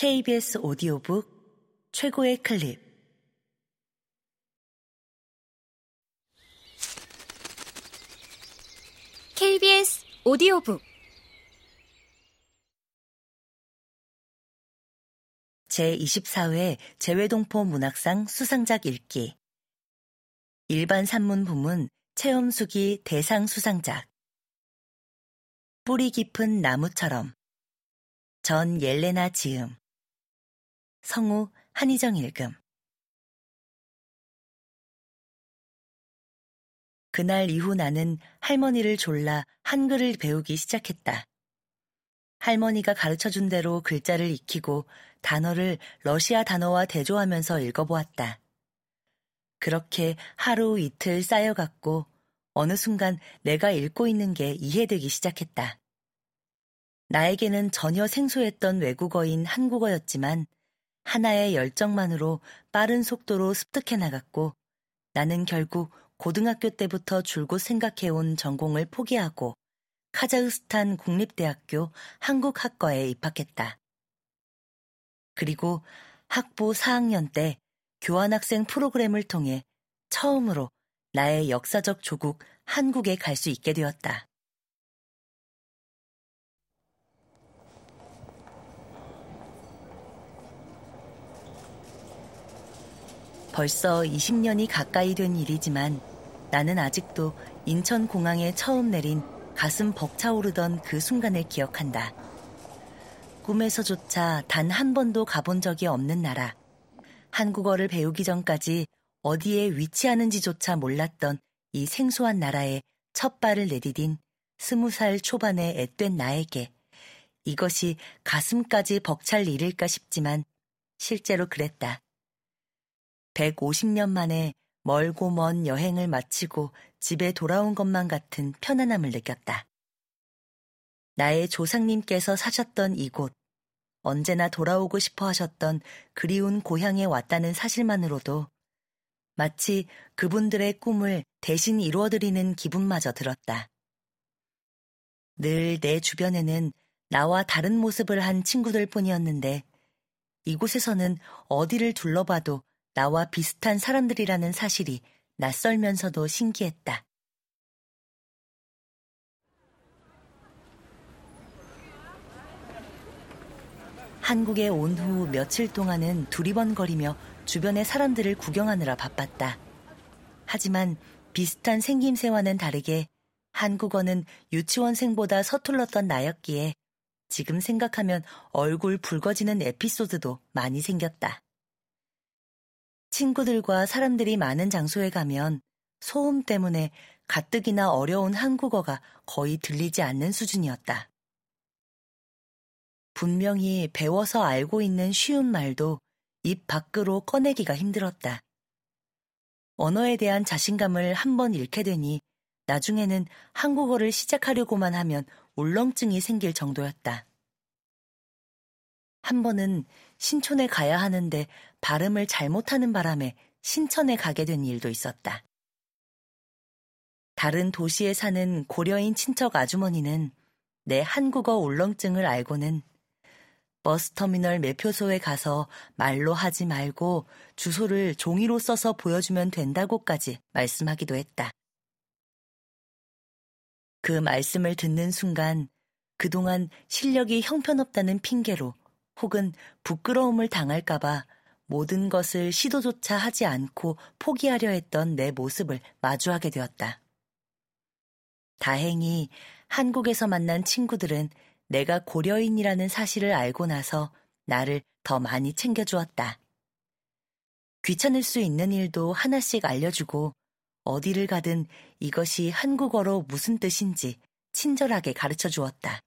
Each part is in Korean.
KBS 오디오북 최고의 클립. KBS 오디오북. 제24회 재외동포 문학상 수상작 읽기. 일반 산문 부문 체험수기 대상 수상작. 뿌리 깊은 나무처럼. 전 옐레나 지음 성우 한희정 읽음 그날 이후 나는 할머니를 졸라 한글을 배우기 시작했다. 할머니가 가르쳐 준 대로 글자를 익히고 단어를 러시아 단어와 대조하면서 읽어보았다. 그렇게 하루 이틀 쌓여갔고 어느 순간 내가 읽고 있는 게 이해되기 시작했다. 나에게는 전혀 생소했던 외국어인 한국어였지만 하나의 열정만으로 빠른 속도로 습득해 나갔고 나는 결국 고등학교 때부터 줄곧 생각해온 전공을 포기하고 카자흐스탄 국립대학교 한국학과에 입학했다. 그리고 학부 4학년 때 교환학생 프로그램을 통해 처음으로 나의 역사적 조국 한국에 갈 수 있게 되었다. 벌써 20년이 가까이 된 일이지만 나는 아직도 인천공항에 처음 내린 가슴 벅차오르던 그 순간을 기억한다. 꿈에서조차 단 한 번도 가본 적이 없는 나라. 한국어를 배우기 전까지 어디에 위치하는지조차 몰랐던 이 생소한 나라에 첫 발을 내디딘 스무 살 초반의 앳된 나에게 이것이 가슴까지 벅찰 일일까 싶지만 실제로 그랬다. 150년 만에 멀고 먼 여행을 마치고 집에 돌아온 것만 같은 편안함을 느꼈다. 나의 조상님께서 사셨던 이곳, 언제나 돌아오고 싶어 하셨던 그리운 고향에 왔다는 사실만으로도 마치 그분들의 꿈을 대신 이루어드리는 기분마저 들었다. 늘 내 주변에는 나와 다른 모습을 한 친구들 뿐이었는데 이곳에서는 어디를 둘러봐도 나와 비슷한 사람들이라는 사실이 낯설면서도 신기했다. 한국에 온 후 며칠 동안은 두리번거리며 주변의 사람들을 구경하느라 바빴다. 하지만 비슷한 생김새와는 다르게 한국어는 유치원생보다 서툴렀던 나였기에 지금 생각하면 얼굴 붉어지는 에피소드도 많이 생겼다. 친구들과 사람들이 많은 장소에 가면 소음 때문에 가뜩이나 어려운 한국어가 거의 들리지 않는 수준이었다. 분명히 배워서 알고 있는 쉬운 말도 입 밖으로 꺼내기가 힘들었다. 언어에 대한 자신감을 한번 잃게 되니 나중에는 한국어를 시작하려고만 하면 울렁증이 생길 정도였다. 한 번은 신촌에 가야 하는데 발음을 잘못하는 바람에 신천에 가게 된 일도 있었다. 다른 도시에 사는 고려인 친척 아주머니는 내 한국어 울렁증을 알고는 버스터미널 매표소에 가서 말로 하지 말고 주소를 종이로 써서 보여주면 된다고까지 말씀하기도 했다. 그 말씀을 듣는 순간 그동안 실력이 형편없다는 핑계로 혹은 부끄러움을 당할까봐 모든 것을 시도조차 하지 않고 포기하려 했던 내 모습을 마주하게 되었다. 다행히 한국에서 만난 친구들은 내가 고려인이라는 사실을 알고 나서 나를 더 많이 챙겨주었다. 귀찮을 수 있는 일도 하나씩 알려주고 어디를 가든 이것이 한국어로 무슨 뜻인지 친절하게 가르쳐 주었다.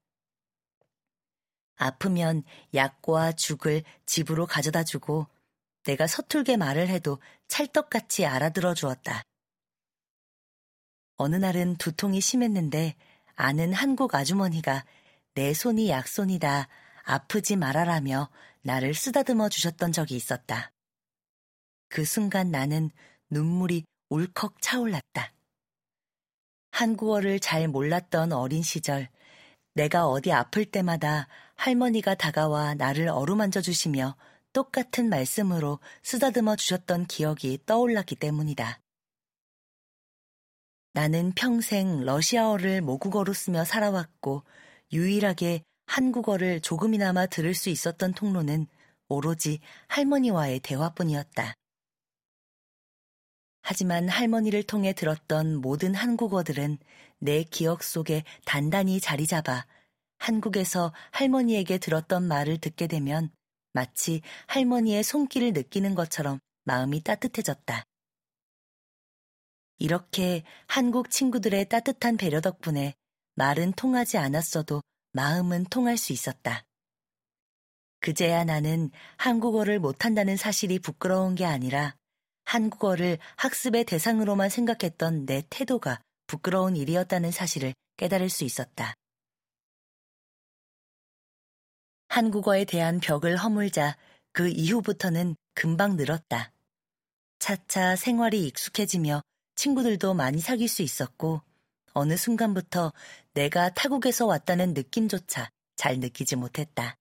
아프면 약과 죽을 집으로 가져다 주고 내가 서툴게 말을 해도 찰떡같이 알아들어 주었다. 어느 날은 두통이 심했는데 아는 한국 아주머니가 내 손이 약손이다 아프지 말아라며 나를 쓰다듬어 주셨던 적이 있었다. 그 순간 나는 눈물이 울컥 차올랐다. 한국어를 잘 몰랐던 어린 시절 내가 어디 아플 때마다 할머니가 다가와 나를 어루만져 주시며 똑같은 말씀으로 쓰다듬어 주셨던 기억이 떠올랐기 때문이다. 나는 평생 러시아어를 모국어로 쓰며 살아왔고 유일하게 한국어를 조금이나마 들을 수 있었던 통로는 오로지 할머니와의 대화뿐이었다. 하지만 할머니를 통해 들었던 모든 한국어들은 내 기억 속에 단단히 자리 잡아 한국에서 할머니에게 들었던 말을 듣게 되면 마치 할머니의 손길을 느끼는 것처럼 마음이 따뜻해졌다. 이렇게 한국 친구들의 따뜻한 배려 덕분에 말은 통하지 않았어도 마음은 통할 수 있었다. 그제야 나는 한국어를 못한다는 사실이 부끄러운 게 아니라 한국어를 학습의 대상으로만 생각했던 내 태도가 부끄러운 일이었다는 사실을 깨달을 수 있었다. 한국어에 대한 벽을 허물자 그 이후부터는 금방 늘었다. 차차 생활이 익숙해지며 친구들도 많이 사귈 수 있었고 어느 순간부터 내가 타국에서 왔다는 느낌조차 잘 느끼지 못했다.